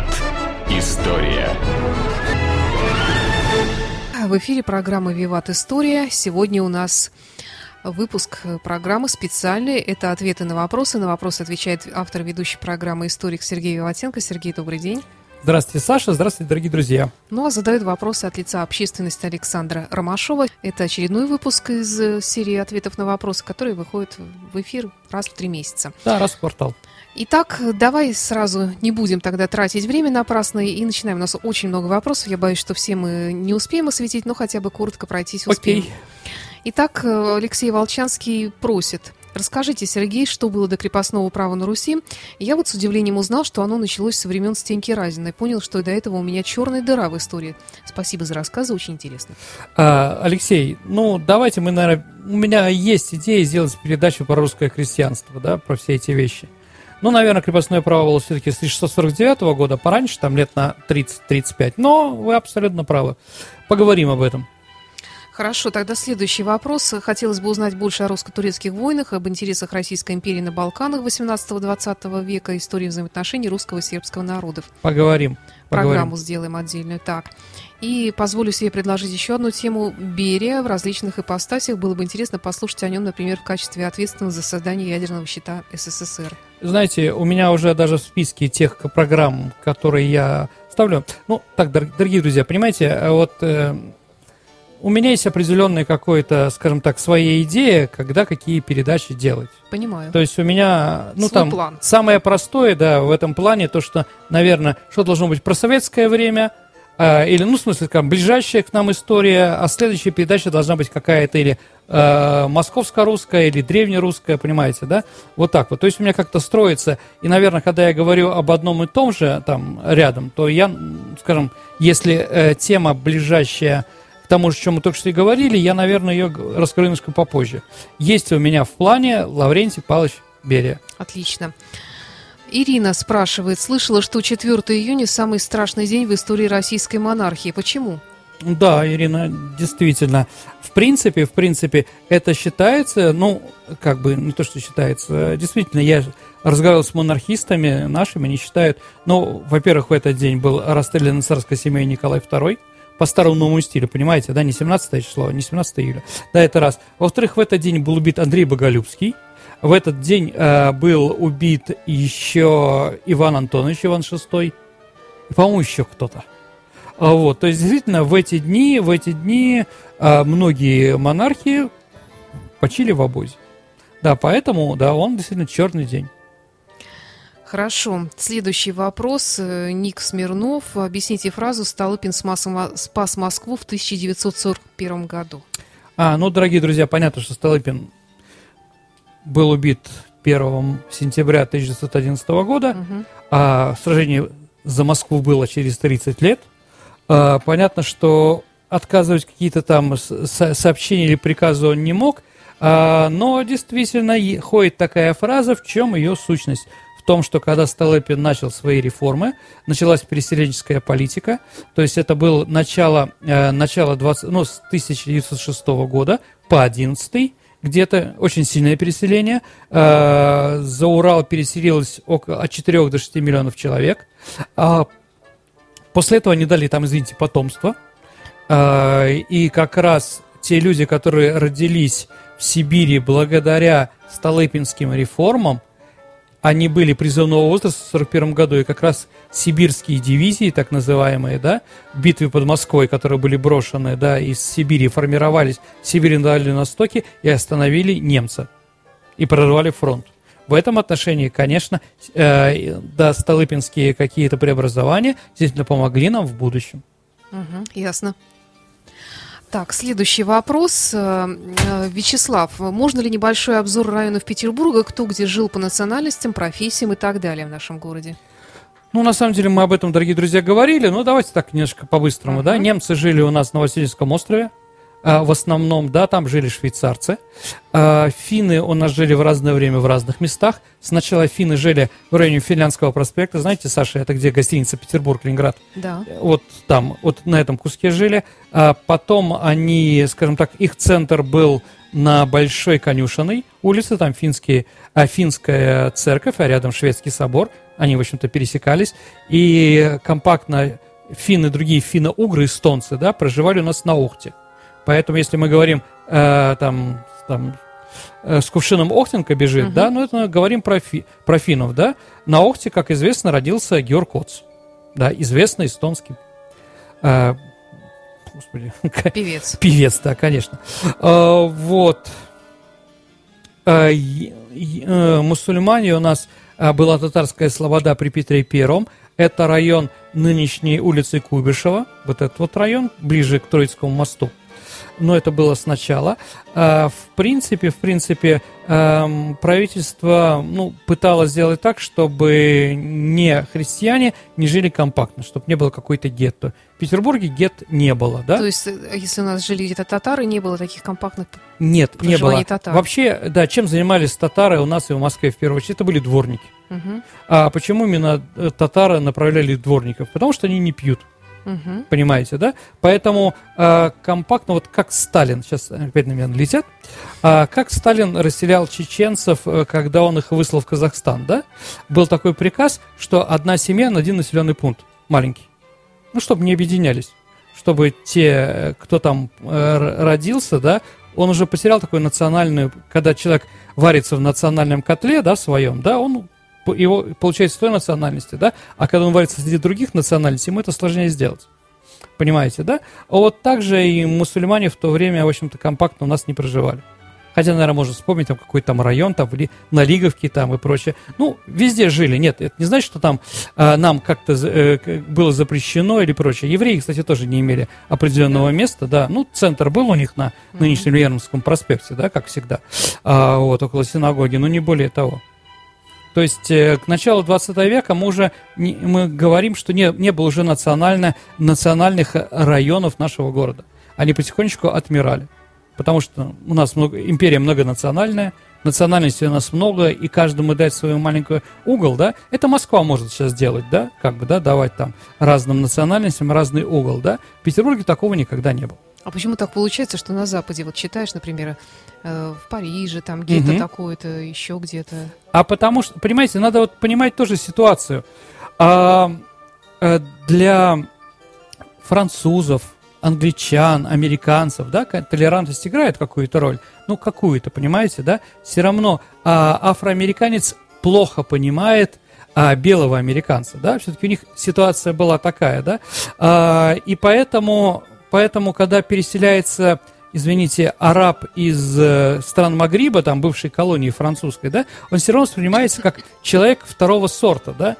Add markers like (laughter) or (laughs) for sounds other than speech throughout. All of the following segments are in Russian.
Виват. История. В эфире программы «Виват. История». Сегодня у нас выпуск программы специальный. Это ответы на вопросы. На вопросы отвечает автор ведущей программы «Историк» Сергей Виватенко. Сергей, добрый день. Здравствуйте, Саша. Здравствуйте, дорогие друзья. Ну а задают вопросы от лица общественности Александра Ромашова. Это очередной выпуск из серии ответов на вопросы, который выходит в эфир раз в три месяца. Да, раз в квартал. Итак, давай сразу не будем тогда тратить время напрасно и начинаем. У нас очень много вопросов. Я боюсь, что все мы не успеем осветить, но хотя бы коротко пройтись успеем. Окей. Итак, э, Алексей Волчанский просит. Расскажите, Сергей, что было до крепостного права на Руси? Я вот с удивлением узнал, что оно началось со времен Стеньки Разиной. Понял, что до этого у меня черная дыра в истории. Спасибо за рассказы, очень интересно. А, Алексей, ну давайте мы, наверное, у меня есть идея сделать передачу про русское крестьянство, да, про все эти вещи. Ну, наверное, крепостное право было все-таки с 1649 года, пораньше, там лет на 30-35. Но вы абсолютно правы. Поговорим об этом. Хорошо, тогда следующий вопрос. Хотелось бы узнать больше о русско-турецких войнах, об интересах Российской империи на Балканах 18-20 века, истории взаимоотношений русского и сербского народов. Поговорим. Программу сделаем отдельную. Так. И позволю себе предложить еще одну тему Берия в различных ипостасях. Было бы интересно послушать о нем, например, в качестве ответственного за создание ядерного щита СССР. Знаете, у меня уже даже в списке тех программ, которые я ставлю. Ну, так, дор- дорогие друзья, понимаете, э, вот э, у меня есть определенная какое-то, скажем так, своя идея, когда какие передачи делать. Понимаю. То есть у меня, ну Свой там, план. самое простое, да, в этом плане, то, что, наверное, что должно быть про советское время, а, или, ну, в смысле, как ближайшая к нам история, а следующая передача должна быть какая-то или э, московско-русская, или древнерусская, понимаете, да? Вот так вот. То есть у меня как-то строится, и, наверное, когда я говорю об одном и том же, там, рядом, то я, скажем, если э, тема ближайшая тому, о чем мы только что и говорили, я, наверное, ее раскрою немножко попозже. Есть у меня в плане Лаврентий Павлович Берия. Отлично. Ирина спрашивает, слышала, что 4 июня самый страшный день в истории российской монархии. Почему? Да, Ирина, действительно. В принципе, в принципе, это считается, ну, как бы, не то, что считается, действительно, я разговаривал с монархистами нашими, они считают, ну, во-первых, в этот день был расстрелян царской семьей Николай II, по старому новому стилю, понимаете, да, не 17 число, не 17 июля, да, это раз. Во-вторых, в этот день был убит Андрей Боголюбский, в этот день э, был убит еще Иван Антонович, Иван VI, и, по-моему, еще кто-то. А Вот, то есть действительно в эти дни, в эти дни а, многие монархи почили в обозе. Да, поэтому, да, он действительно черный день. Хорошо. Следующий вопрос. Э, Ник Смирнов. Объясните фразу «Столыпин спас Мо- спас Москву в 1941 году». А, ну, дорогие друзья, понятно, что Столыпин был убит 1 сентября 1911 года, Мгм. а сражение за Москву было через 30 лет. А, понятно, что отказывать какие-то там со- сообщения или приказы он не мог, а, но действительно ходит такая фраза, в чем ее сущность. Том, что когда Столыпин начал свои реформы, началась переселенческая политика, то есть это было начало, э, начало 20, ну, с 1906 года по 11 где-то очень сильное переселение. Э, За Урал переселилось около, от 4 до 6 миллионов человек. А После этого они дали там, извините, потомство. А, И как раз те люди, которые родились в Сибири благодаря Столыпинским реформам, они были призывного возраста в 1941 году, и как раз сибирские дивизии, так называемые, да, в битве под Москвой, которые были брошены, да, из Сибири, формировались в Сибири на Дальнем Востоке и остановили немца и прорвали фронт. В этом отношении, конечно, э, да, столыпинские какие-то преобразования действительно помогли нам в будущем. Мгм, ясно. Так, следующий вопрос. Э, э, Вячеслав, можно ли небольшой обзор районов Петербурга, кто где жил по национальностям, профессиям и так далее в нашем городе? Ну, на самом деле, мы об этом, дорогие друзья, говорили, но давайте так немножко по-быстрому, да. Мгм. Немцы жили у нас на Васильевском острове, в основном, да, там жили швейцарцы. А, финны у нас жили в разное время в разных местах. Сначала финны жили в районе Финляндского проспекта. Знаете, Саша, это где гостиница Петербург, Ленинград? Да. Вот там, вот на этом куске жили. А потом они, скажем так, их центр был на Большой Конюшиной улице, там финские, а, финская церковь, а рядом шведский собор. Они, в общем-то, пересекались. И компактно финны, другие финно-угры, эстонцы, да, проживали у нас на Охте. Поэтому, если мы говорим э, там, там э, с кувшином Охтенко бежит, uh-huh. да, ну это мы говорим про, фи, про финнов, да. На Охте, как известно, родился Георг Коц, да, известный эстонский э, господи. (laughs) Певец. Певец, да, конечно. Э, вот. Э, э, мусульмане у нас была татарская слобода при Петре Первом. Это район нынешней улицы Кубишева, вот этот вот район, ближе к Троицкому мосту но это было сначала. А, в принципе, в принципе, эм, правительство ну, пыталось сделать так, чтобы не христиане не жили компактно, чтобы не было какой-то гетто. В Петербурге гет не было, да? То есть, э, если у нас жили где-то татары, не было таких компактных Нет, не было. Татар. Вообще, да, чем занимались татары у нас и в Москве в первую очередь? Это были дворники. Угу. А почему именно э, татары направляли дворников? Потому что они не пьют. Угу. Понимаете, да? Поэтому э, компактно, вот как Сталин, сейчас опять на меня летят, э, как Сталин расселял чеченцев, э, когда он их выслал в Казахстан, да? Был такой приказ, что одна семья на один населенный пункт, маленький. Ну, чтобы не объединялись. Чтобы те, кто там э, родился, да, он уже потерял такую национальную, когда человек варится в национальном котле, да, своем, да, он его получается той национальности, да, а когда он варится среди других национальностей, ему это сложнее сделать. Понимаете, да? А вот также и мусульмане в то время, в общем-то, компактно у нас не проживали. Хотя, наверное, можно вспомнить там какой-то там район, там, на Лиговке там и прочее. Ну, везде жили. Нет, это не значит, что там э, нам как-то э, было запрещено или прочее. Евреи, кстати, тоже не имели определенного да. места, да. Ну, центр был у них на нынешнем Ленинском проспекте, да, как всегда, а, вот, около синагоги, но не более того. То есть э, к началу 20 века мы уже мы говорим, что не, не было уже национально, национальных районов нашего города. Они потихонечку отмирали. Потому что у нас много, империя многонациональная, национальностей у нас много, и каждому дать свой маленький угол, да, это Москва может сейчас делать, да, как бы, да, давать там разным национальностям разный угол, да. В Петербурге такого никогда не было. А почему так получается, что на Западе, вот читаешь, например, э, в Париже, там где-то угу. такое-то, еще где-то? А потому что, понимаете, надо вот понимать тоже ситуацию. А, а для французов, англичан, американцев, да, толерантность играет какую-то роль, ну, какую-то, понимаете, да, все равно а, афроамериканец плохо понимает а, белого американца, да, все-таки у них ситуация была такая, да, а, и поэтому Поэтому, когда переселяется, извините, араб из э, стран Магриба, там бывшей колонии французской, да, он все равно воспринимается как человек второго сорта, да.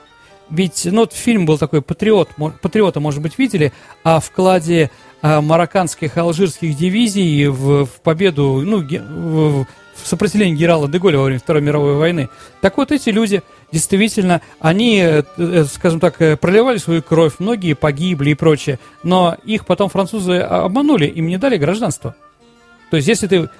Ведь, ну, вот фильм был такой «Патриот», «Патриота», может быть, видели, о вкладе а, марокканских и алжирских дивизий в, в победу, ну, в, в сопротивлении генерала Деголя во время Второй мировой войны. Так вот, эти люди – действительно, они, э, э, скажем так, э, проливали свою кровь, многие погибли и прочее, но их потом французы обманули, им не дали гражданство. То есть, если ты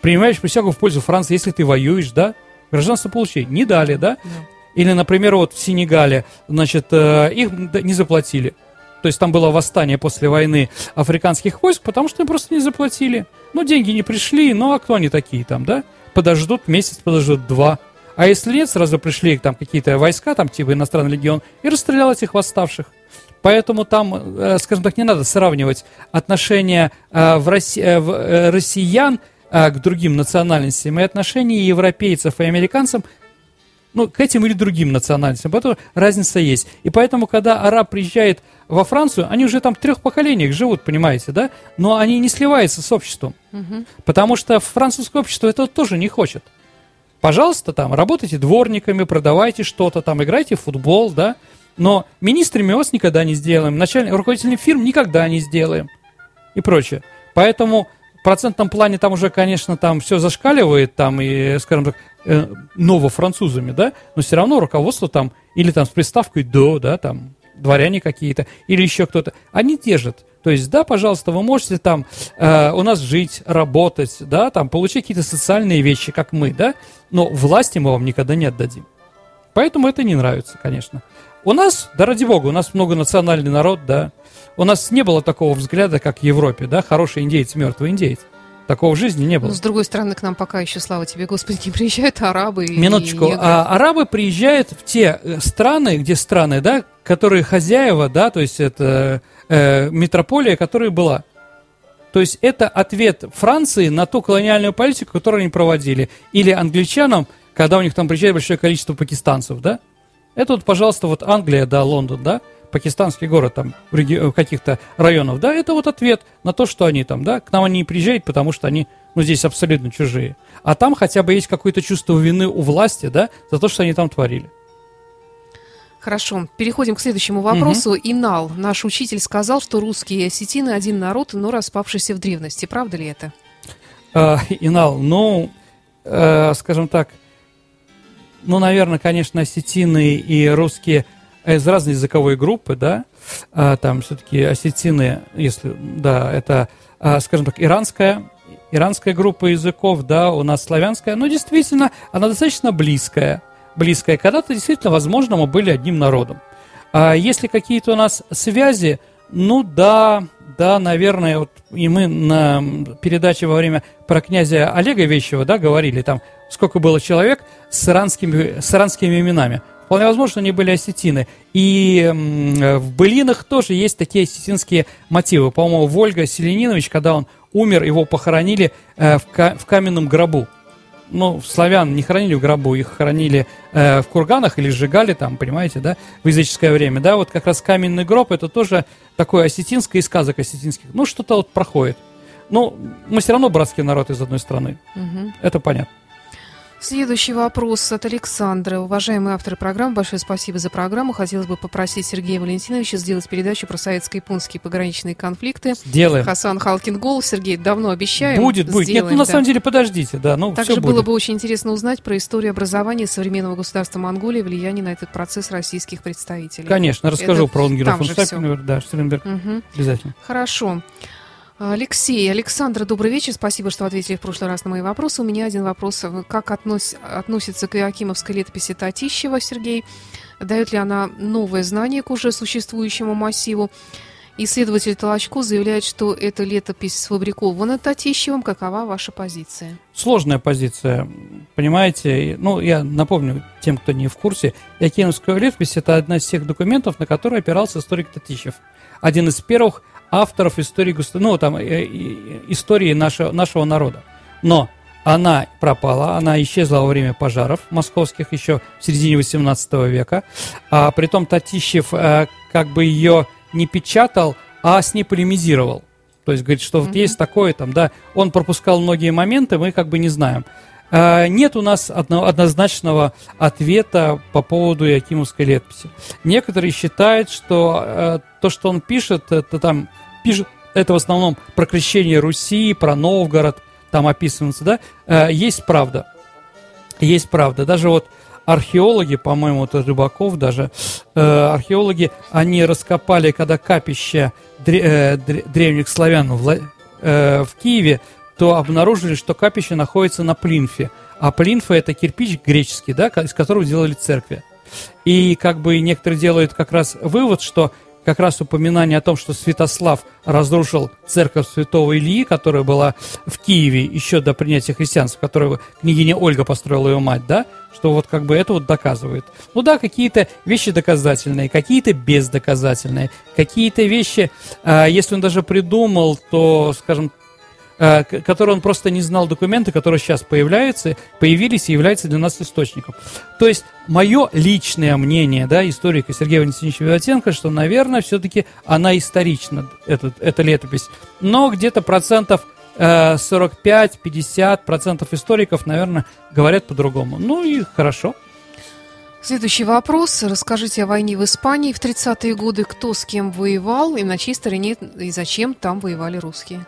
принимаешь присягу в пользу Франции, если ты воюешь, да, гражданство получи, не дали, да? да. Или, например, вот в Сенегале, значит, их не заплатили. То есть там было восстание после войны африканских войск, потому что им просто не заплатили. Ну, деньги не пришли, ну а кто они такие там, да? Подождут месяц, подождут два. А если нет, сразу пришли там какие-то войска, там типа иностранный легион, и расстрелял этих восставших. Поэтому там, э, скажем так, не надо сравнивать отношения э, в Росси... Э, в россиян к другим национальностям и отношения европейцев и американцев ну, к этим или другим национальностям. Поэтому разница есть. И поэтому, когда араб приезжает во Францию, они уже там в трех поколениях живут, понимаете, да? Но они не сливаются с обществом. Угу. Потому что французское общество этого тоже не хочет. Пожалуйста, там, работайте дворниками, продавайте что-то, там, играйте в футбол, да, но министрами вас никогда не сделаем, начальник, руководителями фирм никогда не сделаем и прочее. Поэтому в процентном плане там уже, конечно, там все зашкаливает, там, и, скажем так, э, новофранцузами, да, но все равно руководство там, или там с приставкой «до», да, там, дворяне какие-то или еще кто-то, они держат. То есть, да, пожалуйста, вы можете там э, у нас жить, работать, да, там получить какие-то социальные вещи, как мы, да, но власти мы вам никогда не отдадим. Поэтому это не нравится, конечно. У нас, да ради бога, у нас многонациональный народ, да. У нас не было такого взгляда, как в Европе, да, хороший индейец, мертвый индейец. Такого в жизни не было. Но, с другой стороны, к нам пока еще, слава тебе, Господи, не приезжают арабы. Минуточку. А, арабы приезжают в те э, страны, где страны, да, которые хозяева, да, то есть это э, метрополия, которая была. То есть это ответ Франции на ту колониальную политику, которую они проводили. Или англичанам, когда у них там приезжает большое количество пакистанцев, да? Это вот, пожалуйста, вот Англия, да, Лондон, да? Пакистанский город там в, в каких-то районах, да, это вот ответ на то, что они там, да, к нам они не приезжают, потому что они, ну, здесь абсолютно чужие. А там хотя бы есть какое-то чувство вины у власти, да, за то, что они там творили. Хорошо, переходим к следующему вопросу. Угу. Инал, наш учитель, сказал, что русские осетины один народ, но распавшийся в древности. Правда ли это? А, Инал, ну, э, скажем так, ну, наверное, конечно, осетины и русские – из разной языковой группы, да, а, там все-таки осетины, если, да, это, а, скажем так, иранская, иранская группа языков, да, у нас славянская, но действительно, она достаточно близкая, близкая. Когда-то действительно, возможно, мы были одним народом. А если какие-то у нас связи, ну да, да, наверное, вот и мы на передаче во время про князя Олега Вещева, да, говорили там, сколько было человек с иранскими, с иранскими именами. Вполне возможно, они были осетины. И в былинах тоже есть такие осетинские мотивы. По-моему, Вольга Селенинович, когда он умер, его похоронили э, в, ка- в каменном гробу. Ну, славян не хоронили в гробу, их хоронили э, в курганах или сжигали там, понимаете, да, в языческое время. Да, вот как раз каменный гроб, это тоже такое осетинское из сказок осетинских. Ну, что-то вот проходит. Ну, мы все равно братский народ из одной страны. Угу. Это понятно. Следующий вопрос от Александра. Уважаемые авторы программы, большое спасибо за программу. Хотелось бы попросить Сергея Валентиновича сделать передачу про советско-японские пограничные конфликты. Делаем. Хасан Халкин Гол. Сергей, давно обещаем. Будет, будет. Сделаем, Нет, ну на да. самом деле подождите, да. Ну, Также было будет. бы очень интересно узнать про историю образования современного государства Монголии, влияние на этот процесс российских представителей. Конечно, расскажу Это про Унгера фон да, Штернберг. Угу. Обязательно. Хорошо. Алексей, Александр, добрый вечер. Спасибо, что ответили в прошлый раз на мои вопросы. У меня один вопрос. Как относ, относится к Иоакимовской летописи Татищева, Сергей? Дает ли она новое знание к уже существующему массиву? Исследователь Толочко заявляет, что эта летопись сфабрикована Татищевым. Какова ваша позиция? Сложная позиция, понимаете. Ну, я напомню тем, кто не в курсе. Иоакимовская летопись – это одна из тех документов, на которые опирался историк Татищев. Один из первых авторов истории, ну, там, э, истории нашего, нашего народа. Но она пропала, она исчезла во время пожаров московских еще в середине 18 века. А притом Татищев э, как бы ее не печатал, а с ней полемизировал. То есть говорит, что вот mm-hmm. есть такое там, да, он пропускал многие моменты, мы как бы не знаем. А, нет у нас однозначного ответа по поводу Якимовской летописи. Некоторые считают, что э, то, что он пишет, это там пишет, это в основном про крещение Руси, про Новгород, там описывается, да, э, есть правда. Есть правда. Даже вот археологи, по-моему, это Рыбаков даже, э, археологи, они раскопали, когда капище древних славян в, в Киеве, то обнаружили, что капище находится на плинфе. А плинфа это кирпич греческий, да, из которого делали церкви. И как бы некоторые делают как раз вывод, что как раз упоминание о том, что Святослав разрушил церковь святого Ильи, которая была в Киеве еще до принятия христианства, которую княгиня Ольга построила ее мать, да, что вот как бы это вот доказывает. Ну да, какие-то вещи доказательные, какие-то бездоказательные, какие-то вещи, э, если он даже придумал, то, скажем, который он просто не знал документы, которые сейчас появляются, появились и являются для нас источником. То есть мое личное мнение, да, историка Сергея Валентиновича Виватенко, что, наверное, все-таки она исторична, этот, эта летопись. Но где-то процентов 45-50 э, процентов историков, наверное, говорят по-другому. Ну и хорошо. Следующий вопрос. Расскажите о войне в Испании в 30-е годы. Кто с кем воевал и на чьей стороне и зачем там воевали русские?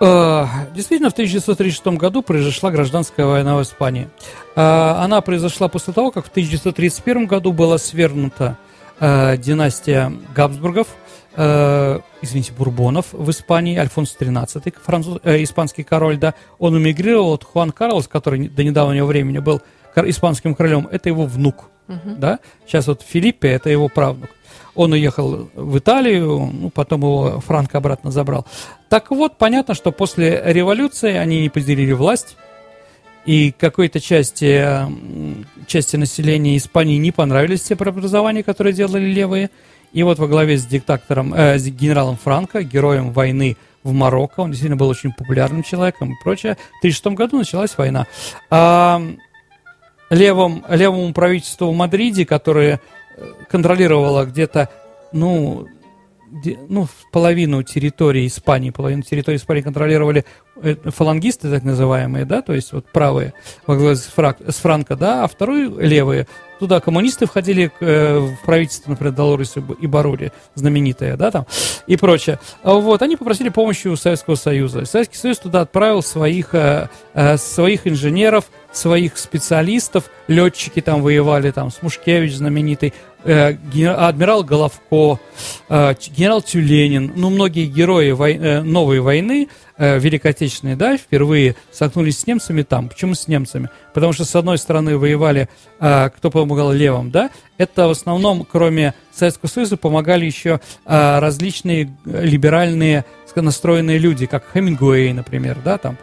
Э, действительно, в 1936 году произошла гражданская война в Испании. Э, она произошла после того, как в 1931 году была свергнута э, династия Габсбургов, извините, Бурбонов в Испании, Альфонс XIII, француз, э, испанский король, да, он эмигрировал, вот Хуан Карлос, который до недавнего времени был испанским королем, это его внук, uh-huh. да, сейчас вот Филиппе, это его правнук. Он уехал в Италию, ну, потом его Франко обратно забрал. Так вот, понятно, что после революции они не поделили власть, и какой-то части, части населения Испании не понравились те преобразования, которые делали левые. И вот во главе с диктатором, э, с генералом Франко, героем войны в Марокко, он действительно был очень популярным человеком и прочее, в 1936 году началась война. А левым, левому правительству в Мадриде, которое контролировало где-то, ну, ну, половину территории Испании, половину территории Испании контролировали э, фалангисты, так называемые, да, то есть вот правые во главе с, Фрак, с Франко, да, а вторые левые Туда коммунисты входили э, в правительство, например, Долорес и Барули, знаменитая, да, там, и прочее. А вот, они попросили помощи у Советского Союза. Советский Союз туда отправил своих, э, э, своих инженеров, своих специалистов, летчики там воевали, там, Смушкевич знаменитый, адмирал Головко, э, генерал Тюленин, ну, многие герои вой, э, новой войны, э, Великой Отечественной, да, впервые столкнулись с немцами там. Почему с немцами? Потому что, с одной стороны, воевали, э, кто помогал левым, да, это в основном, кроме Советского Союза, помогали еще э, различные либеральные настроенные люди, как Хемингуэй, например, да, там,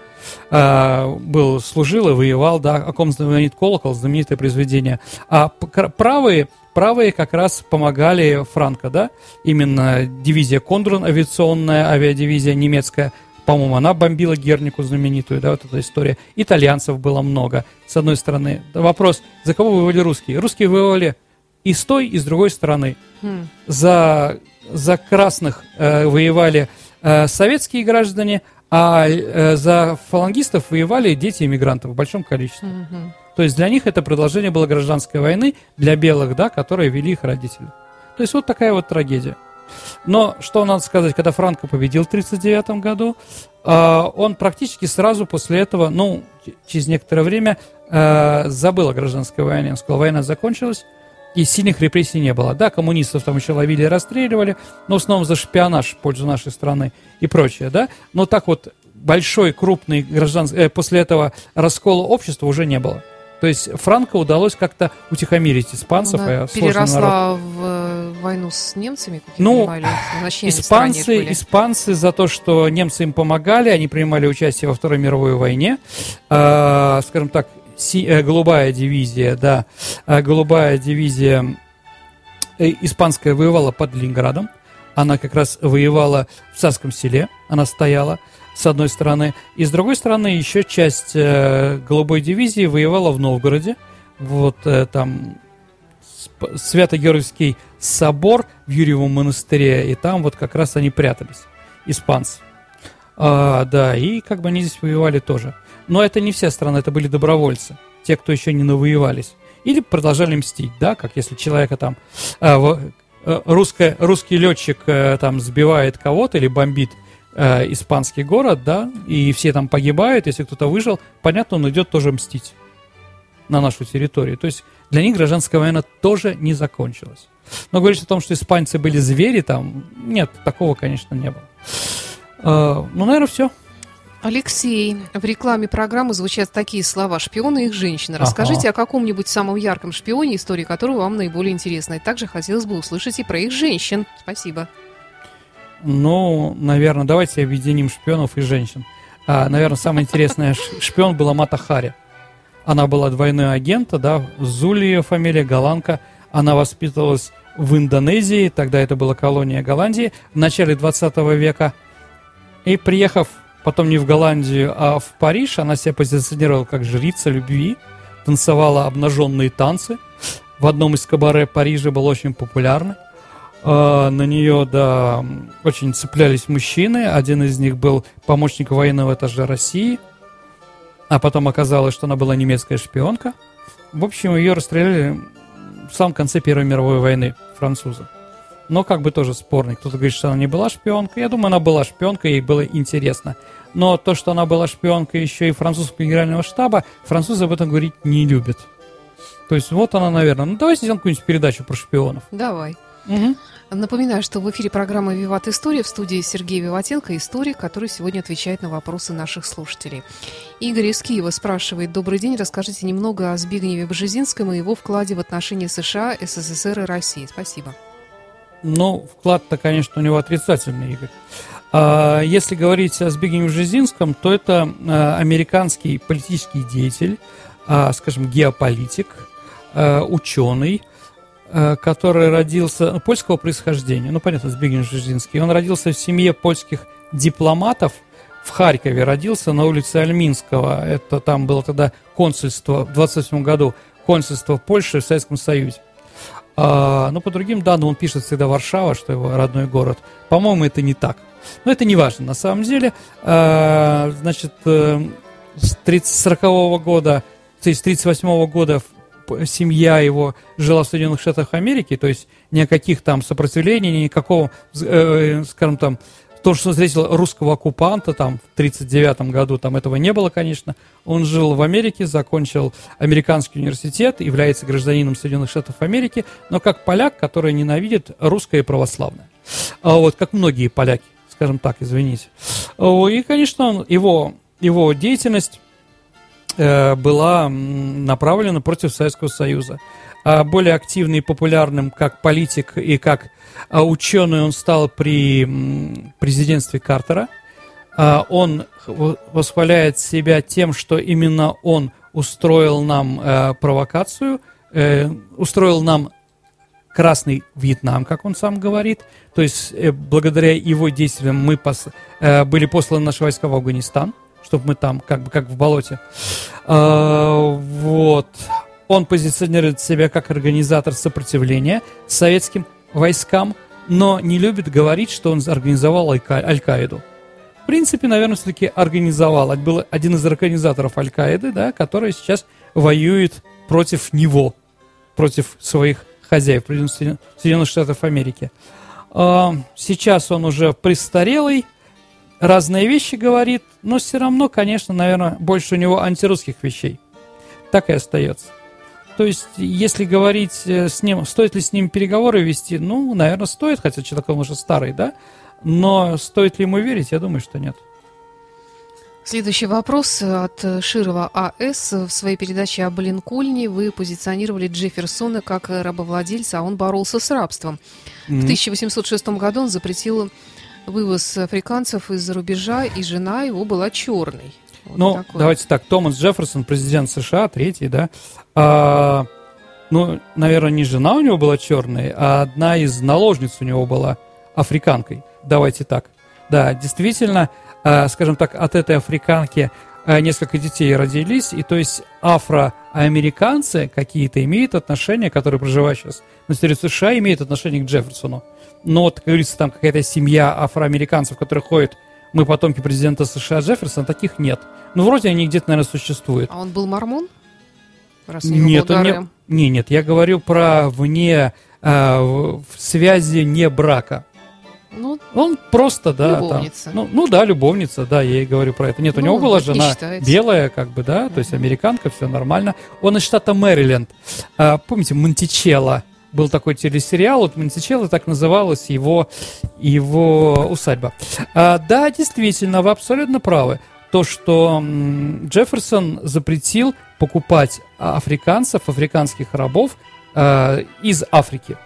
э, был, служил и воевал, да, о ком знаменит колокол, знаменитое произведение. А правые правые как раз помогали Франко, да, именно дивизия Кондрун, авиационная авиадивизия немецкая, по-моему, она бомбила Гернику знаменитую, да, вот эта история. Итальянцев было много, с одной стороны. Вопрос, за кого воевали русские? Русские воевали и с той, и с другой стороны. Хм. За, за красных э, воевали э, советские граждане, а э, за фалангистов воевали дети иммигрантов в большом количестве. Угу. То есть для них это продолжение было гражданской войны, для белых, да, которые вели их родители. То есть вот такая вот трагедия. Но что надо сказать, когда Франко победил в 1939 году, а, он практически сразу после этого, ну, через некоторое время, а, забыл о гражданской войне. Он сказал, война закончилась, и сильных репрессий не было. Да, коммунистов там еще ловили и расстреливали, но в основном за шпионаж в пользу нашей страны и прочее, да. Но так вот большой, крупный гражданский, э, после этого раскола общества уже не было. То есть Франко удалось как-то утихомирить испанцев. Она переросла в э, войну с немцами, как ну, понимали, испанцы, испанцы за то, что немцы им помогали, они принимали участие во Второй мировой войне. Э, скажем так, си, э, голубая дивизия, да, э, голубая дивизия э, испанская воевала под Ленинградом. Она как раз воевала в Царском селе, она стояла с одной стороны. И с другой стороны, еще часть э, голубой дивизии воевала в Новгороде. Вот э, там Свято-Георгиевский собор в Юрьевом монастыре, и там вот как раз они прятались, испанцы. А, да, и как бы они здесь воевали тоже. Но это не все страны, это были добровольцы, те, кто еще не навоевались. Или продолжали мстить, да, как если человека там, в, а, русская, русский летчик а, там сбивает кого-то или бомбит э, испанский город, да, и все там погибают, если кто-то выжил, понятно, он идет тоже мстить на нашу территорию. То есть для них гражданская война тоже не закончилась. Но говорить о том, что испанцы были звери там, нет, такого, конечно, не было. Э, ну, наверное, все. Алексей, в рекламе программы звучат такие слова «шпионы и их женщины». Расскажите ага. о каком-нибудь самом ярком шпионе, истории которого вам наиболее интересна. И также хотелось бы услышать и про их женщин. Спасибо. Ну, наверное, давайте объединим шпионов и женщин. А, наверное, самая интересная шпион была Мата Хари. Она была двойной агента, да, Зули ее фамилия, голландка. Она воспитывалась в Индонезии, тогда это была колония Голландии, в начале 20 века. И приехав потом не в Голландию, а в Париж, она себя позиционировала как жрица любви, танцевала обнаженные танцы. В одном из кабаре Парижа был очень популярный. А, на нее, да, очень цеплялись мужчины. Один из них был помощник военного этажа России. А потом оказалось, что она была немецкая шпионка. В общем, ее расстреляли в самом конце Первой мировой войны французы. Но как бы тоже спорный. Кто-то говорит, что она не была шпионкой. Я думаю, она была шпионкой, ей было интересно. Но то, что она была шпионкой еще и французского генерального штаба, французы об этом говорить не любят. То есть вот она, наверное. Ну, давайте сделаем какую-нибудь передачу про шпионов. Давай. Мгм. Напоминаю, что в эфире программа «Виват История» в студии Сергей Виватенко, историк, который сегодня отвечает на вопросы наших слушателей. Игорь из Киева спрашивает. Добрый день, расскажите немного о Збигневе Бжезинском и его вкладе в отношения США, СССР и России. Спасибо. Ну, вклад-то, конечно, у него отрицательный, Игорь. А, Если говорить о Збигневе Бжезинском, то это а, американский политический деятель, а, скажем, геополитик, ученый, который родился ну, польского происхождения. Ну, понятно, Збигнев Бжезинский. Он родился в семье польских дипломатов в Харькове. Родился на улице Альминского. Это там было тогда консульство в 28 году, консульство Польши в Советском Союзе. А, но по другим данным он пишет всегда Варшава, что его родной город. По-моему, это не так. Но это не важно. На самом деле, а, значит, э, с 40 года, то есть с 38 года в- п- семья его жила в Соединенных Штатах Америки, то есть никаких там сопротивлений, никакого, э, скажем там, то, что он встретил русского оккупанта там в 1939 году, там этого не было, конечно. Он жил в Америке, закончил американский университет, является гражданином Соединенных Штатов Америки, но как поляк, который ненавидит русское и православное. А вот как многие поляки, скажем так, извините. И, конечно, он- его, его деятельность э, была направлена против Советского Союза. А более активным и популярным как политик и как а, ученый он стал при президентстве Картера. А, Он восхваляет себя тем, что именно он устроил нам э, провокацию, э, устроил нам Красный Вьетнам, как он сам говорит. То есть, э, благодаря его действиям мы пос- были посланы наши войска в Афганистан, чтобы мы там, как бы, как в болоте. Вот. Он позиционирует себя как организатор сопротивления советским войскам, но не любит говорить, что он организовал Аль-Ка- Аль-Каиду. В принципе, наверное, все-таки организовал. Это был один из организаторов Аль-Каиды, да, который сейчас воюет против него, против своих хозяев, против Соедин- Соединенных Штатов Америки. А, Сейчас он уже престарелый, разные вещи говорит, но все равно, конечно, наверное, больше у него антирусских вещей. Так и остается. То есть, если говорить э, с ним, стоит ли с ним переговоры вести, ну, наверное, стоит, хотя человек он уже старый, да, но стоит ли ему верить, я думаю, что нет. Следующий вопрос от э, Широва А.С. В своей передаче об Линкольне вы позиционировали Джефферсона как рабовладельца, а он боролся с рабством. В Мгм. 1806 году он запретил вывоз африканцев из-за рубежа, и жена его была черной. Вот Ну, такое. давайте так, Томас Джефферсон, президент США, третий, да, а, ну, наверное, не жена у него была черная, а одна из наложниц у него была африканкой. Давайте так. Да, действительно, а, скажем так, от этой африканки а, несколько детей родились, и то есть афроамериканцы какие-то имеют отношения, которые проживают сейчас на территории США, имеют отношение к Джефферсону. Но вот, как говорится, там какая-то семья афроамериканцев, которые ходят, мы потомки президента США Джефферсона, таких нет. Ну, вроде они где-то, наверное, существуют. А он был мормон? Раз у него Нет, он не, не, нет, я говорю про вне а, в, связи не брака. Ну, Он просто, да, Любовница. там, ну, ну да, любовница, да, я и говорю про это. Нет, у Ну, него была это не жена считается. белая, как бы, да, то есть американка, все нормально. Он из штата Мэриленд. А, помните, Монтичелло был такой телесериал, вот Монтичелло так называлась его, его усадьба. А, да, действительно, вы абсолютно правы. То, что Джефферсон запретил покупать а, африканцев, африканских рабов а, из Африки.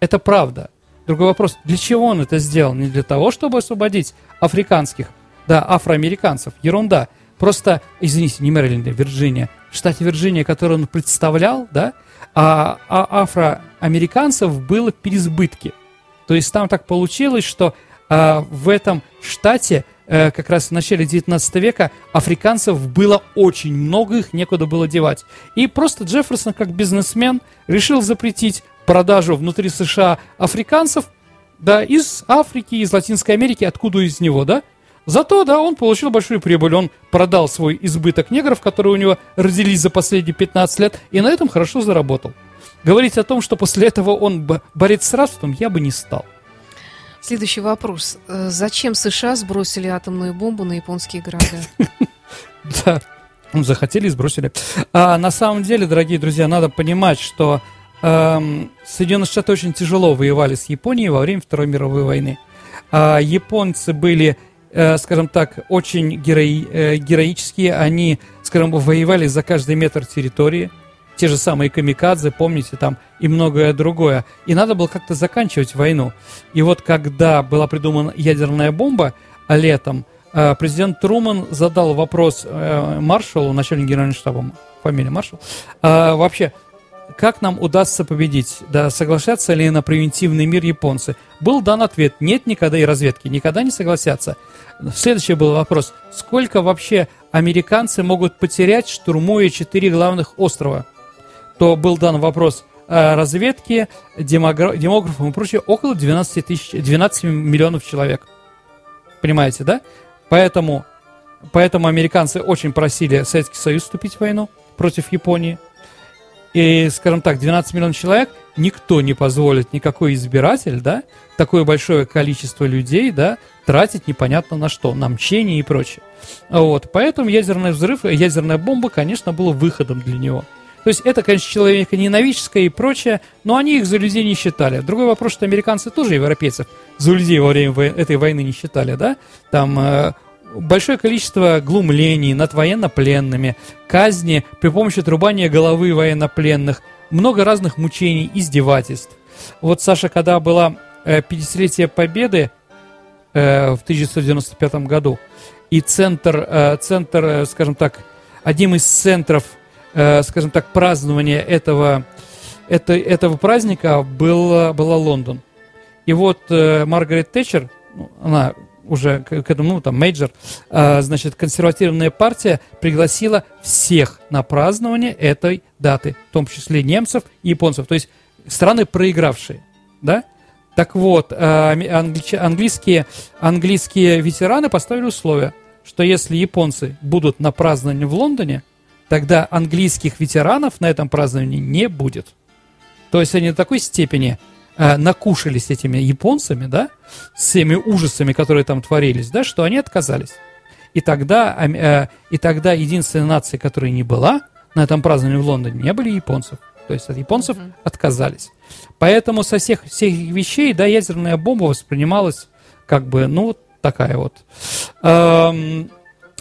Это правда. Другой вопрос, для чего он это сделал? Не для того, чтобы освободить африканских, да, афроамериканцев. Ерунда. Просто, извините, не Мэриленд, а Вирджиния. В штате Вирджиния, который он представлял, да, а, а афроамериканцев было переизбытки. То есть там так получилось, что а, в этом штате э, как раз в начале 19 века африканцев было очень много, их некуда было девать. И просто Джефферсон, как бизнесмен, решил запретить продажу внутри США африканцев, да, из Африки, из Латинской Америки, откуда из него, да. Зато, да, он получил большую прибыль, он продал свой избыток негров, которые у него родились за последние 15 лет, и на этом хорошо заработал. Говорить о том, что после этого он б- борец с рабством, я бы не стал. Следующий вопрос. Э, Зачем США сбросили атомную бомбу на японские города? (laughs) Да, ну, захотели и сбросили. А, на самом деле, дорогие друзья, надо понимать, что эм, Соединенные Штаты очень тяжело воевали с Японией во время Второй мировой войны. А японцы были, э, скажем так, очень герои, э, героические. Они, скажем, воевали за каждый метр территории. Те же самые камикадзе, помните, там и многое другое. И надо было как-то заканчивать войну. И вот когда была придумана ядерная бомба летом, э, президент Труман задал вопрос э, маршалу, начальнику генерального штаба, фамилия маршал, э, вообще, как нам удастся победить? Да, соглашаться ли на превентивный мир японцы? Был дан ответ, нет никогда и разведки, никогда не согласятся. Следующий был вопрос, сколько вообще американцы могут потерять, штурмуя четыре главных острова? То был дан вопрос разведки, демографам и прочее, около 12, тысяч, 12 миллионов человек. Понимаете, да? Поэтому, поэтому американцы очень просили Советский Союз вступить в войну против Японии – и, скажем так, 12 миллионов человек, никто не позволит, никакой избиратель, да, такое большое количество людей, да, тратить непонятно на что, на мчение и прочее. Вот, поэтому ядерный взрыв, ядерная бомба, конечно, была выходом для него. То есть это, конечно, человеконенавическое и прочее, но они их за людей не считали. Другой вопрос, что американцы тоже европейцев за людей во время этой войны не считали, да? Там э, большое количество глумлений над военнопленными, казни при помощи отрубания головы военнопленных, много разных мучений, издевательств. Вот, Саша, когда была 50-летие Победы э, в 1995 году, и центр, э, центр, э, скажем так, одним из центров, э, скажем так, празднования этого, это, этого праздника был, была Лондон. И вот э, Маргарет Тэтчер, ну, она уже к, этому, ну, там, Мейджор, э, значит, консервативная партия пригласила всех на празднование этой даты, в том числе немцев и японцев, то есть страны проигравшие, да? Так вот, англич, английские, английские ветераны поставили условие, что если японцы будут на праздновании в Лондоне, тогда английских ветеранов на этом праздновании не будет. То есть они до такой степени э, накушались этими японцами, да, с теми ужасами, которые там творились, да, что они отказались. И тогда, э, и тогда единственная нация, которая не была на этом праздновании в Лондоне, не были японцев. То есть от японцев mm-hmm. отказались. Поэтому со всех, всех вещей, да, ядерная бомба воспринималась как бы, ну, такая вот. Эм,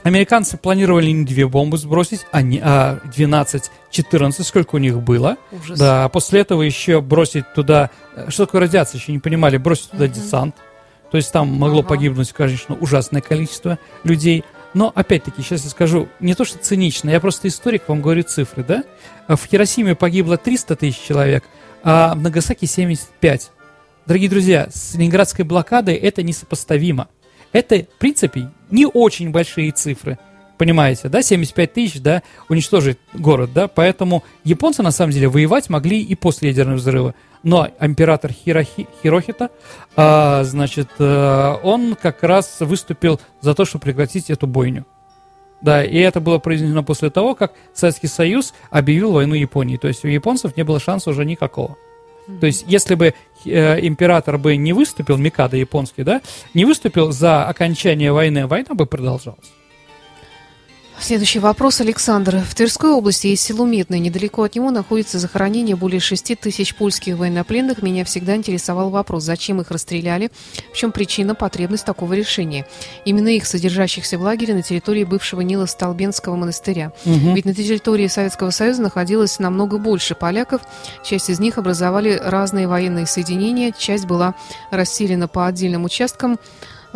Американцы планировали не две бомбы сбросить, а, не, а 12, 14, сколько у них было. Ужас. Да, а после этого еще бросить туда... Э, что такое радиация, еще не понимали. Бросить туда угу. десант. То есть там могло ага. погибнуть, конечно, ужасное количество людей. Но, опять-таки, сейчас я скажу, не то что цинично, я просто историк, вам говорю цифры, да? В Хиросиме погибло 300 тысяч человек, а в Нагасаки 75. Дорогие друзья, с ленинградской блокадой это несопоставимо. Это, в принципе, не очень большие цифры. Понимаете, да, 75 тысяч, да, уничтожить город, да, поэтому японцы, на самом деле, воевать могли и после ядерного взрыва. Но император Хирохи, Хирохита, а, значит, а, он как раз выступил за то, чтобы прекратить эту бойню. Да, и это было произнесено после того, как Советский Союз объявил войну Японии. То есть у японцев не было шанса уже никакого. То есть, если бы э, император бы не выступил, Микада японский, да, не выступил за окончание войны, война бы продолжалась. Следующий вопрос, Александр. В Тверской области есть село Медное. Недалеко от него находится захоронение более 6 тысяч польских военнопленных. Меня всегда интересовал вопрос, зачем их расстреляли, в чем причина, потребность такого решения. Именно их, содержащихся в лагере на территории бывшего Нила Столбенского монастыря. Угу. Ведь на территории Советского Союза находилось намного больше поляков. Часть из них образовали разные военные соединения, часть была расселена по отдельным участкам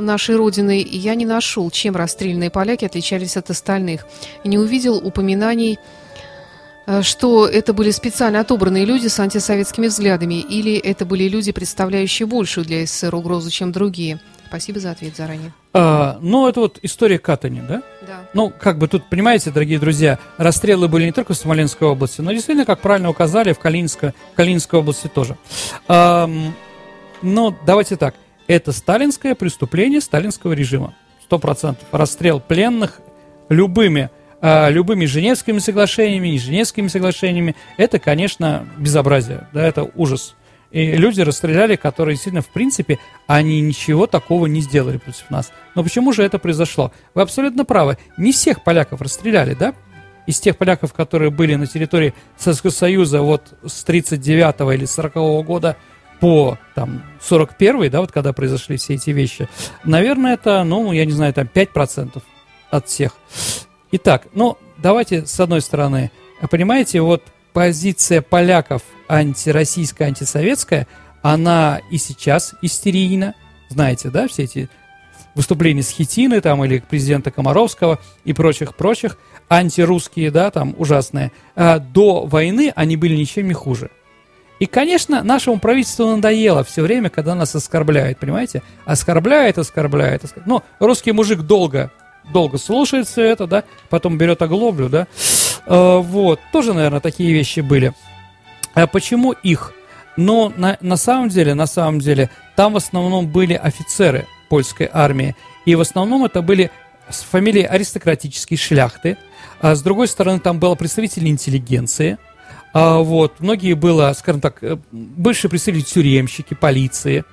нашей Родины, и я не нашел, чем расстрелянные поляки отличались от остальных. Не увидел упоминаний э, что это были специально отобранные люди с антисоветскими взглядами, или это были люди, представляющие большую для СССР угрозу, чем другие? Спасибо за ответ заранее. А, ну, это вот история Катани, да? Да. Ну, как бы тут, понимаете, дорогие друзья, расстрелы были не только в Смоленской области, но действительно, как правильно указали, в Калининской, в Калининской области тоже. А, но давайте так – это сталинское преступление сталинского режима. Сто процентов. Расстрел пленных любыми, э, любыми Женевскими соглашениями, не Женевскими соглашениями. Это, конечно, безобразие. Да, это ужас. И люди расстреляли, которые действительно, в принципе, они ничего такого не сделали против нас. Но почему же это произошло? Вы абсолютно правы. Не всех поляков расстреляли, да? из тех поляков, которые были на территории Советского Союза вот с 39 или 40 -го года по там 41 да, вот когда произошли все эти вещи, наверное, это, ну, я не знаю, там 5% от всех. Итак, ну, давайте с одной стороны, понимаете, вот позиция поляков антироссийская, антисоветская, она и сейчас истерийна, знаете, да, все эти выступления с Хитины там или президента Комаровского и прочих-прочих, антирусские, да, там ужасные, а до войны они были ничем не хуже. И, конечно, нашему правительству надоело все время, когда нас оскорбляют, понимаете? Оскорбляет, оскорбляет, оскорбляет. Ну, русский мужик долго, долго слушает все это, да, потом берет оглоблю, да. Э, вот, тоже, наверное, такие вещи были. А почему их? Но на, на самом деле, на самом деле, там в основном были офицеры польской армии. И в основном это были с фамилией аристократические шляхты. А с другой стороны, там было представители интеллигенции – а, вот, многие было, скажем так, э, бывшие представители тюремщики, полиции,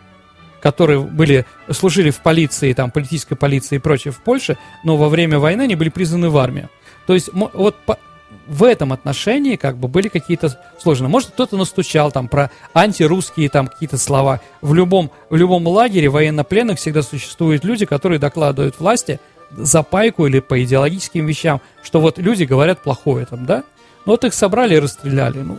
которые были, служили в полиции, там, политической полиции и прочее в Польше, но во время войны они были призваны в армию. То есть вот по, в этом отношении как бы были какие-то сложные. Может, кто-то настучал там про антирусские там какие-то слова. В любом, в любом лагере военнопленных всегда существуют люди, которые докладывают власти за пайку или по идеологическим вещам, что вот люди говорят плохое там, да? Ну вот их собрали и расстреляли. Ну,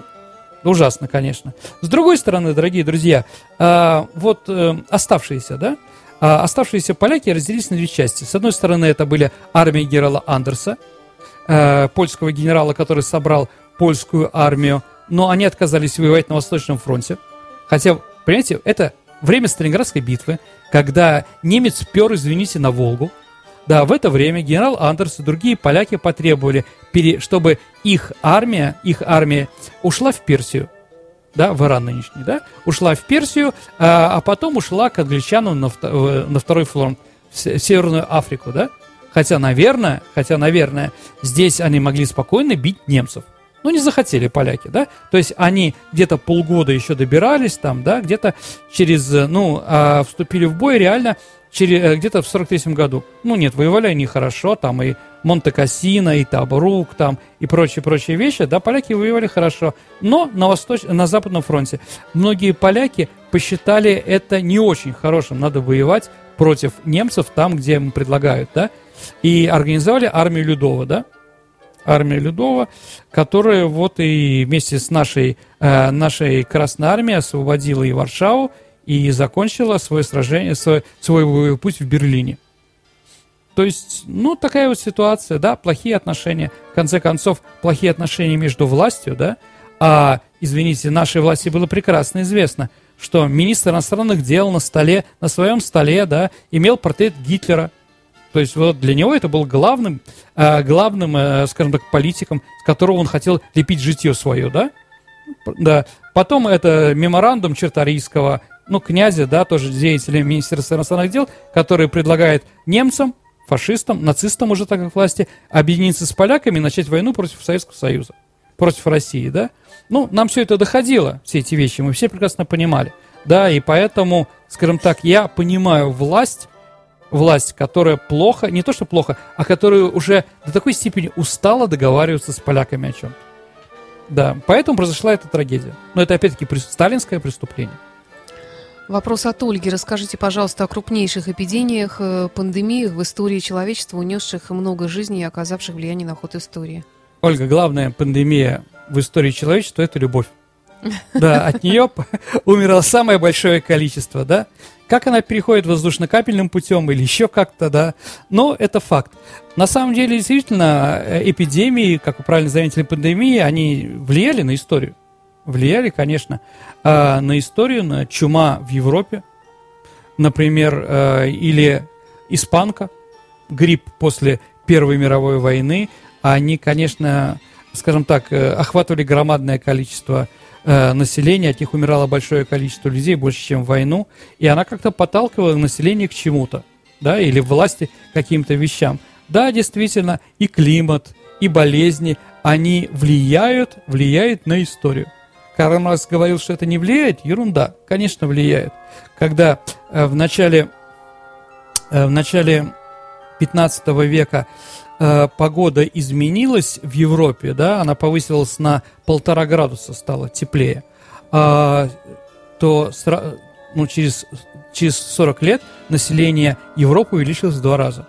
ужасно, конечно. С другой стороны, дорогие друзья, э, вот э, оставшиеся, да, э, оставшиеся поляки разделились на две части. С одной стороны, это были армии генерала Андерса, э, польского генерала, который собрал польскую армию, но они отказались воевать на Восточном фронте. Хотя, понимаете, это время Сталинградской битвы, когда немец пер, извините, на Волгу, да, в это время генерал Андерс и другие поляки потребовали, чтобы их армия, их армия ушла в Персию, да, в Иран нынешний, да, ушла в Персию, а, а потом ушла к англичанам на, на второй фронт, в Северную Африку, да. Хотя, наверное, хотя, наверное, здесь они могли спокойно бить немцев. Ну, не захотели поляки, да? То есть они где-то полгода еще добирались там, да, где-то через, ну, а, вступили в бой реально где-то в 43 году. Ну нет, воевали они хорошо, там и Монте-Кассино, и Табрук, там, и прочие-прочие вещи, да, поляки воевали хорошо. Но на, восточ... на Западном фронте многие поляки посчитали это не очень хорошим, надо воевать против немцев там, где им предлагают, да, и организовали армию Людова, да, армия Людова, которая вот и вместе с нашей, э, нашей Красной Армией освободила и Варшаву, и закончила свое сражение, свой, свой путь в Берлине. То есть, ну, такая вот ситуация, да, плохие отношения, в конце концов, плохие отношения между властью, да, а, извините, нашей власти было прекрасно известно, что министр иностранных дел на столе, на своем столе, да, имел портрет Гитлера. То есть вот для него это был главным, э, главным, э, скажем так, политиком, с которого он хотел лепить житье свое, да. Да. Потом это меморандум Черторийского, ну, князя, да, тоже деятеля Министерства иностранных дел, который предлагает немцам, фашистам, нацистам уже так как власти, объединиться с поляками и начать войну против Советского Союза, против России, да. Ну, нам все это доходило, все эти вещи, мы все прекрасно понимали, да, и поэтому, скажем так, я понимаю власть, власть, которая плохо, не то что плохо, а которая уже до такой степени устала договариваться с поляками о чем-то. Да, поэтому произошла эта трагедия. Но это опять-таки сталинское преступление. Вопрос от Ольги. Расскажите, пожалуйста, о крупнейших эпидемиях, э, пандемиях в истории человечества, унесших много жизней и оказавших влияние на ход истории. Ольга, главная пандемия в истории человечества – это любовь. (laughs) Да, от нее умерло самое большое количество, да? Как она переходит воздушно-капельным путем или еще как-то, да? Но это факт. На самом деле, действительно, э, эпидемии, как вы правильно заметили, пандемии, они влияли на историю влияли, конечно, э, на историю, на чума в Европе, например, э, или испанка, грипп после Первой мировой войны, они, конечно, скажем так, э, охватывали громадное количество э, населения, от них умирало большое количество людей, больше, чем в войну, и она как-то подталкивала население к чему-то, да, или власти к каким-то вещам. Да, действительно, и климат, и болезни, они влияют, влияют на историю. Карл Маркс говорил, что это не влияет, ерунда, конечно, влияет. Когда э, в начале, э, в начале 15 века э, погода изменилась в Европе, да, она повысилась на полтора градуса, стало теплее, а, то ну, через, через 40 лет население Европы увеличилось в два раза.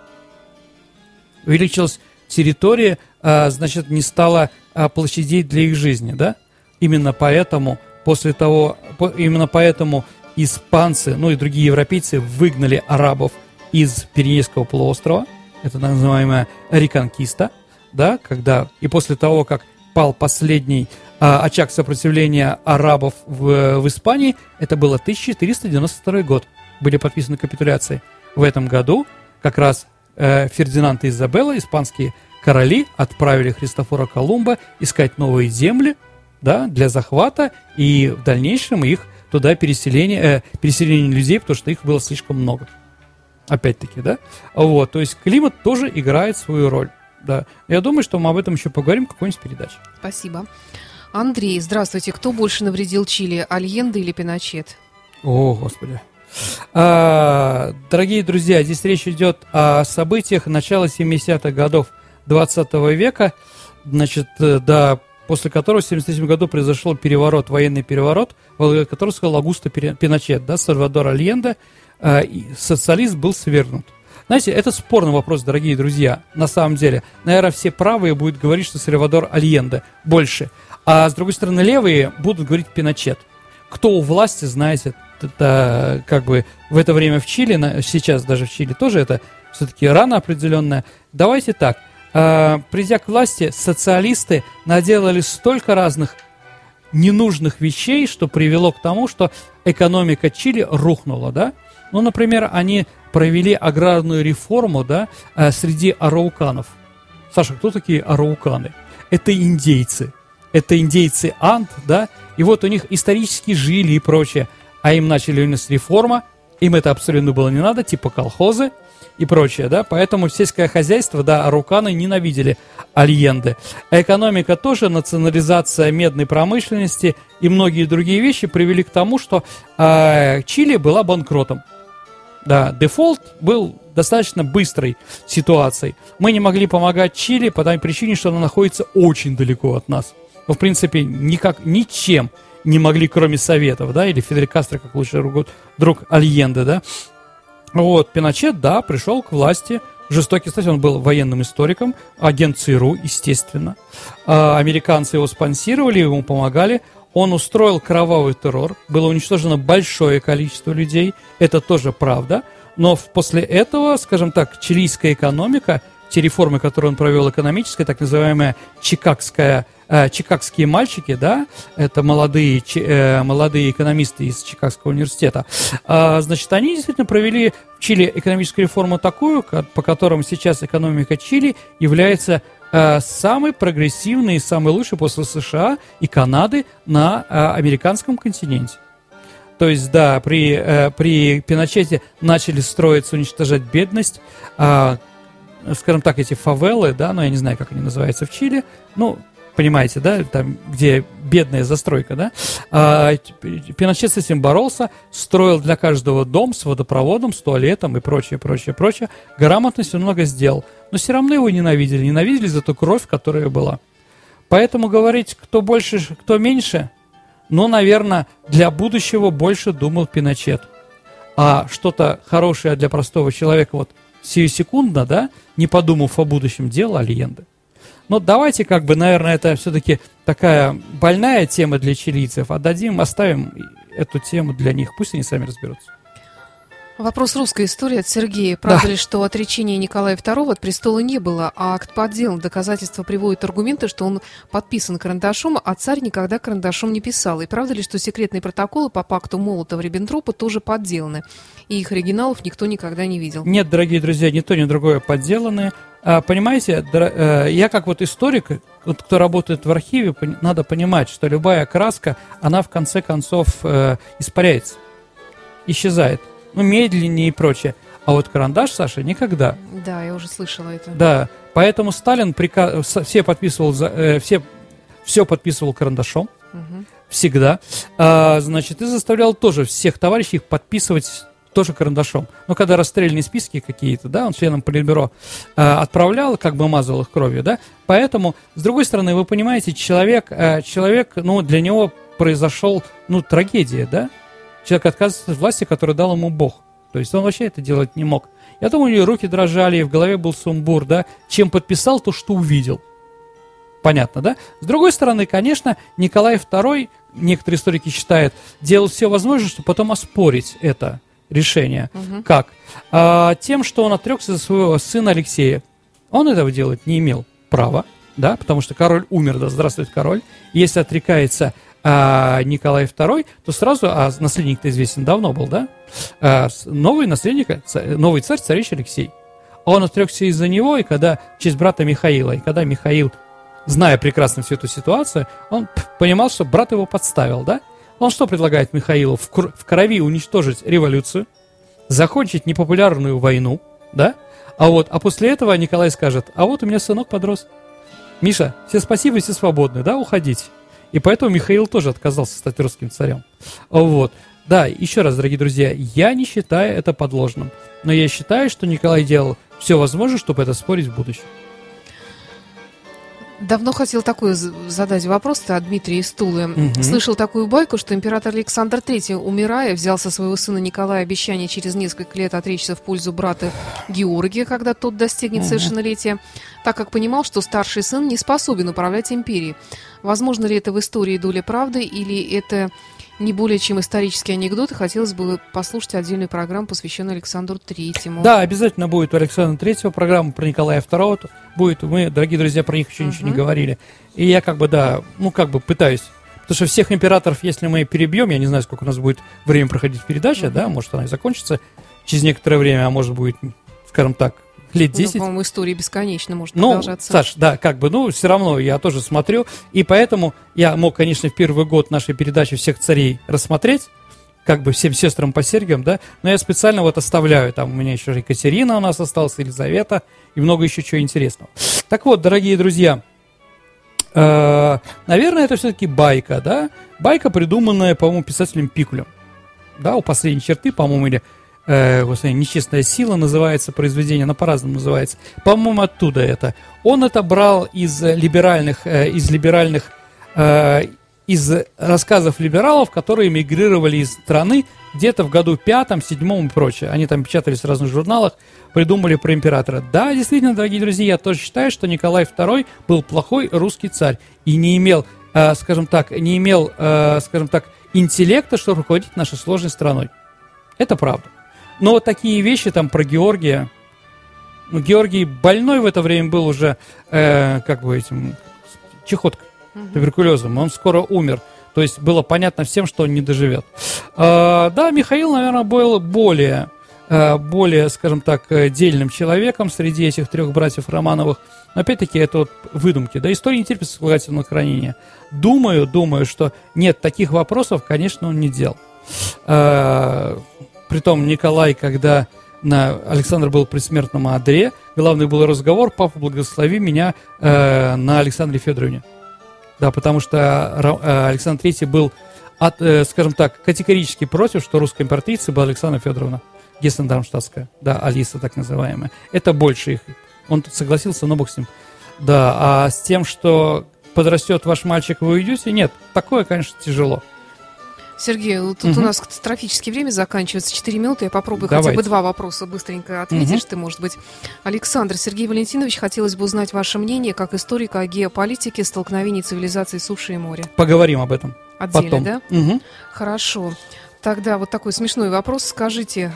Увеличилась территория, а, значит, не стало а, площадей для их жизни, да? Именно поэтому, после того, именно поэтому испанцы, ну и другие европейцы выгнали арабов из Пиренейского полуострова, это так называемая реконкиста, да, когда, и после того, как пал последний а, очаг сопротивления арабов в, в Испании, это было 1492 год, были подписаны капитуляции. В этом году как раз э, Фердинанд и Изабелла, испанские короли, отправили Христофора Колумба искать новые земли да, для захвата и в дальнейшем их туда переселение, э, переселение людей, потому что их было слишком много. Опять-таки, да? Вот, то есть климат тоже играет свою роль. Да. Я думаю, что мы об этом еще поговорим в какой-нибудь передаче. Спасибо. Андрей, здравствуйте. Кто больше навредил Чили, Альенде или Пиночет? О, Господи. А, дорогие друзья, здесь речь идет о событиях начала 70-х годов 20 века, значит, э, да, после которого в 1973 году произошел переворот, военный переворот, который сказал Аугусто Пиночет, да, Сальвадор Альенде, а, социалист был свергнут. Знаете, это спорный вопрос, дорогие друзья, на самом деле. Наверное, все правые будут говорить, что Сальвадор Альенде больше. А с другой стороны, левые будут говорить Пиночет. Кто у власти, знаете, это как бы в это время в Чили, сейчас даже в Чили тоже это все-таки рано определенная. Давайте так, э, придя к власти, социалисты наделали столько разных ненужных вещей, что привело к тому, что экономика Чили рухнула, да? Ну, например, они провели аграрную реформу, да, э, среди арауканов. Саша, кто такие арауканы? Это индейцы это индейцы Ант, да, и вот у них исторически жили и прочее, а им начали нести реформа, им это абсолютно было не надо, типа колхозы и прочее, да, поэтому сельское хозяйство, да, аруканы ненавидели Альенды. А экономика тоже, национализация медной промышленности и многие другие вещи привели к тому, что э, Чили была банкротом. Да, дефолт был достаточно быстрой ситуацией. Мы не могли помогать Чили по той причине, что она находится очень далеко от нас ну, в принципе, никак, ничем не могли, кроме Советов, да, или Фидель Кастро, как лучший друг, друг Альенде, да. Вот, Пиночет, да, пришел к власти, жестокий, кстати, он был военным историком, агент ЦРУ, естественно. А, американцы его спонсировали, ему помогали. Он устроил кровавый террор, было уничтожено большое количество людей, это тоже правда. Но после этого, скажем так, чилийская экономика, те реформы, которые он провел экономическая, так называемая чикагская э, чикагские мальчики, да, это молодые, э, молодые экономисты из Чикагского университета, э, значит, они действительно провели в Чили экономическую реформу такую, по которому сейчас экономика Чили является э, самой прогрессивной и самой лучшей после США и Канады на э, американском континенте. То есть, да, при, при Пиночете начали строиться, уничтожать бедность, э, скажем так, эти фавелы, да, но я не знаю, как они называются в Чили, ну, понимаете, да, там, где бедная застройка, да, а, Пиночет с этим боролся, строил для каждого дом с водопроводом, с туалетом и прочее, прочее, прочее. Грамотно все много сделал. Но все равно его ненавидели, ненавидели за ту кровь, которая была. Поэтому говорить, кто больше, кто меньше, ну, наверное, для будущего больше думал Пиночет. А что-то хорошее для простого человека, вот сию секундно, да, не подумав о будущем, делал Альенде. Но давайте, как бы, наверное, это все-таки такая больная тема для чилийцев. Отдадим, оставим эту тему для них. Пусть они сами разберутся. Вопрос русской истории от Сергея. Правда да. ли, что отречения Николая II от престола не было, а акт подделан? Доказательства приводят аргументы, что он подписан карандашом, а царь никогда карандашом не писал. И правда ли, что секретные протоколы по пакту Молотова-Риббентропа тоже подделаны? И их оригиналов никто никогда не видел. Нет, дорогие друзья, ни то, ни другое подделаны. А, понимаете, э, я как вот историк, кто работает в архиве, надо понимать, что любая краска, она в конце концов э, испаряется, исчезает ну, медленнее и прочее. А вот карандаш, Саша, никогда. Да, я уже слышала это. Да, поэтому Сталин приказ... все подписывал, за... э, все... все подписывал карандашом, угу. всегда. А, значит, и заставлял тоже всех товарищей подписывать тоже карандашом. Но когда расстрельные списки какие-то, да, он членам Политбюро э, отправлял, как бы мазал их кровью, да, поэтому, с другой стороны, вы понимаете, человек, э, человек, ну, для него произошел, ну, трагедия, да, человек отказывается от власти, которую дал ему Бог, то есть он вообще это делать не мог. Я думаю, у него руки дрожали, и в голове был сумбур, да, чем подписал то, что увидел. Понятно, да? С другой стороны, конечно, Николай II, некоторые историки считают, делал все возможное, чтобы потом оспорить это решение. Угу. Как? А, тем, что он отрекся за своего сына Алексея. Он этого делать не имел права, да, потому что король умер, да, здравствует король. Если отрекается а, Николай II, то сразу, а наследник-то известен давно был, да, а, новый наследник, новый царь, царевич Алексей. Он отрекся из-за него, и когда, честь брата Михаила, и когда Михаил зная прекрасно всю эту ситуацию, он понимал, что брат его подставил, да? Он что предлагает Михаилу? В, кр- в крови уничтожить революцию, закончить непопулярную войну, да? А вот, а после этого Николай скажет, а вот у меня сынок подрос. Миша, все спасибо, все свободны, да, уходите. И поэтому Михаил тоже отказался стать русским царем. Вот. Да, еще раз, дорогие друзья, я не считаю это подложным. Но я считаю, что Николай делал все возможное, чтобы это спорить в будущем. Давно хотел такой задать вопрос от Дмитрия Стулы. Угу. Слышал такую байку, что император Александр III, умирая, взял со своего сына Николая обещание через несколько лет отречься в пользу брата Георгия, когда тот достигнет угу. совершеннолетия, так как понимал, что старший сын не способен управлять империей. Возможно ли это в истории доля правды, или это не более чем исторический анекдот, хотелось бы послушать отдельную программу, посвященную Александру Третьему. Да, обязательно будет у Александра Третьего программа про Николая Второго. Будет, мы, дорогие друзья, про них еще uh-huh. ничего не говорили. И я как бы, да, ну как бы пытаюсь Потому что всех императоров, если мы перебьем, я не знаю, сколько у нас будет время проходить передача, да, может она и закончится через некоторое время, а может будет, скажем так, лет 10. Ну, по-моему, история бесконечно может ну, продолжаться. Саш, да, как бы, ну, все равно я тоже смотрю, и поэтому я мог, конечно, в первый год нашей передачи всех царей рассмотреть, как бы всем сестрам по серьгам, да, но я специально вот оставляю, там у меня еще Екатерина у нас осталась, Елизавета, и много еще чего интересного. Так вот, дорогие друзья, э, наверное, это все-таки байка, да, байка, придуманная, по-моему, писателем Пикулем, да, у последней черты, по-моему, или э, господи, «Нечестная сила» называется произведение, оно по-разному называется. По-моему, оттуда это. Он это брал из либеральных, э, из либеральных, э, из рассказов либералов, которые эмигрировали из страны где-то в году пятом, седьмом и прочее. Они там печатались в разных журналах, придумали про императора. Да, действительно, дорогие друзья, я тоже считаю, что Николай II был плохой русский царь и не имел, э, скажем так, не имел, скажем так, интеллекта, чтобы руководить нашей сложной страной. Это правда. Но вот такие вещи там про Георгия. Ну, Георгий больной в это время был уже, э, как бы этим, чехоткой, угу. туберкулезом. Он скоро умер. То есть было понятно всем, что он не доживет. Э, да, Михаил, наверное, был более, э, более, скажем так, э, дельным человеком среди этих трех братьев Романовых. Но опять-таки это вот выдумки. Да, история не терпит слагательного хранения. Думаю, думаю, что нет, таких вопросов, конечно, он не делал. Э, Притом Николай, когда на Александр был при смертном одре, главный был разговор, папа, благослови меня э, на Александре Федоровне. Да, потому что э, Александр III был, от, э, скажем так, категорически против, что русская императрица была Александра Федоровна, Гессен-Дармштадтская, да, Алиса так называемая. Это больше их. Он согласился, но бог с ним. Да, а с тем, что подрастет ваш мальчик, вы уйдете, нет, такое, конечно, тяжело. Сергей, тут угу. у нас катастрофическое время заканчивается. Четыре минуты. Я попробую Давайте. хотя бы два вопроса быстренько ответишь угу. ты, может быть. Александр, Сергей Валентинович, хотелось бы узнать ваше мнение как историка о геополитике столкновений цивилизаций суши и моря. Поговорим об этом. Отдельно, Потом. да? Угу. Хорошо. Тогда вот такой смешной вопрос. Скажите,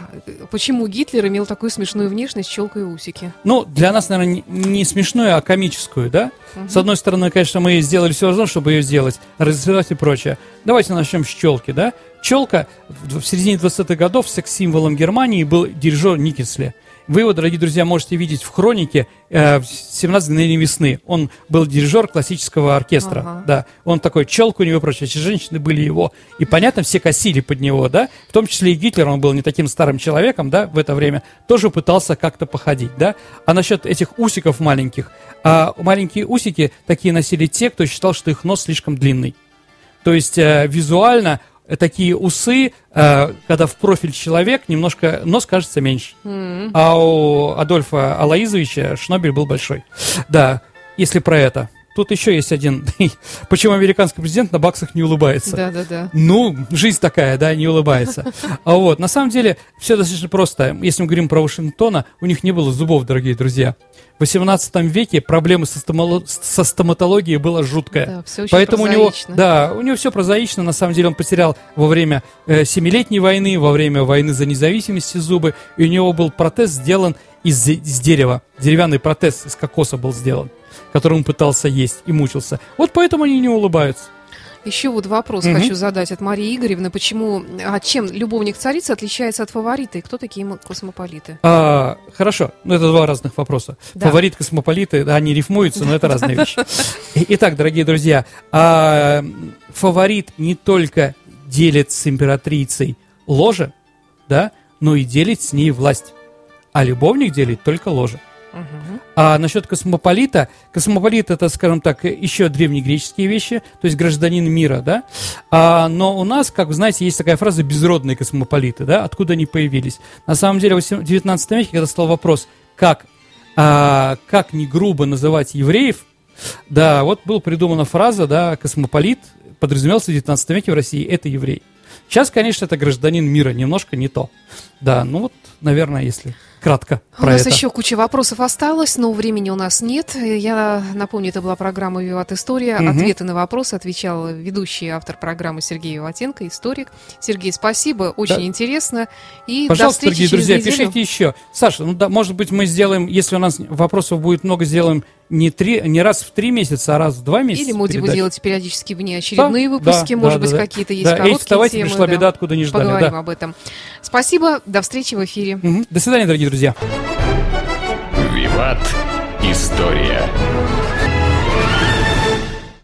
почему Гитлер имел такую смешную внешность, челку и усики? Ну, для нас, наверное, не смешную, а комическую, да? Угу. С одной стороны, конечно, мы сделали все возможное, чтобы ее сделать, развивать и прочее. Давайте начнем с челки, да? Челка в середине 20-х годов секс-символом Германии был дирижер Никесле. Вы его, дорогие друзья, можете видеть в хронике э, 17 мгновений весны. Он был дирижер классического оркестра. Ага. Да. Он такой челку у него прочее. Эти женщины были его. И, понятно, все косили под него, да. В том числе и Гитлер, он был не таким старым человеком, да, в это время. Тоже пытался как-то походить, да. А насчет этих усиков маленьких. А маленькие усики такие носили те, кто считал, что их нос слишком длинный. То есть э, визуально такие усы, э, когда в профиль человек, немножко нос кажется меньше. А у Адольфа Алаизовича шнобель был большой. Да, если про это. Тут еще есть один. (laughs) Почему американский президент на баксах не улыбается? Да, да, да. Ну, жизнь такая, да, не улыбается. А вот, на самом деле, все достаточно просто. Если мы говорим про Вашингтона, у них не было зубов, дорогие друзья. В 18 веке проблемы со, стомало- со стоматологией была жуткая. Да, все очень Поэтому у него, прозаично. да, у него все прозаично. На самом деле он потерял во время э, Семилетней войны, во время войны за независимость зубы, и у него был протез сделан из, из дерева. Деревянный протез из кокоса был сделан, которым пытался есть и мучился. Вот поэтому они не улыбаются. Еще вот вопрос Мгм. хочу задать от Марии Игоревны. Почему, а чем любовник царицы отличается от фаворита? И кто такие мо- космополиты? А, хорошо, ну это два разных вопроса. Да. Фаворит, космополиты, да, они рифмуются, но это разные вещи. (laughs) Итак, дорогие друзья, а, фаворит не только делит с императрицей ложе, да, но и делит с ней власть. А любовник делит только ложе. Мгм. А насчет космополита, космополит это, скажем так, еще древнегреческие вещи, то есть гражданин мира, да. А, но у нас, как вы знаете, есть такая фраза безродные космополиты, да, откуда они появились. На самом деле в 19 веке, когда стал вопрос, как, а, как не грубо называть евреев, да, вот была придумана фраза, да, космополит подразумевался в 19 веке в России, это еврей. Сейчас, конечно, это гражданин мира, немножко не то. Да, ну вот, наверное, если кратко У про нас это. еще куча вопросов осталось, но времени у нас нет. Я напомню, это была программа «Виват История». Мгм. Ответы на вопросы отвечал ведущий автор программы Сергей Виватенко, историк. Сергей, спасибо, очень Да. интересно. И до Пожалуйста, встречи дорогие через друзья, неделю. пишите еще. Саша, ну да, может быть, мы сделаем, если у нас вопросов будет много, сделаем не, три, не раз в три месяца, а раз в два месяца. Или мы будем передач. делать периодически внеочередные Да, выпуски, да, может да, быть, да. какие-то есть Да, эй, короткие вставайте, темы. пришла да. беда, откуда не ждали. Поговорим да. об этом. Спасибо, до встречи в эфире. Мгм. До свидания, дорогие друзья. Виват. История.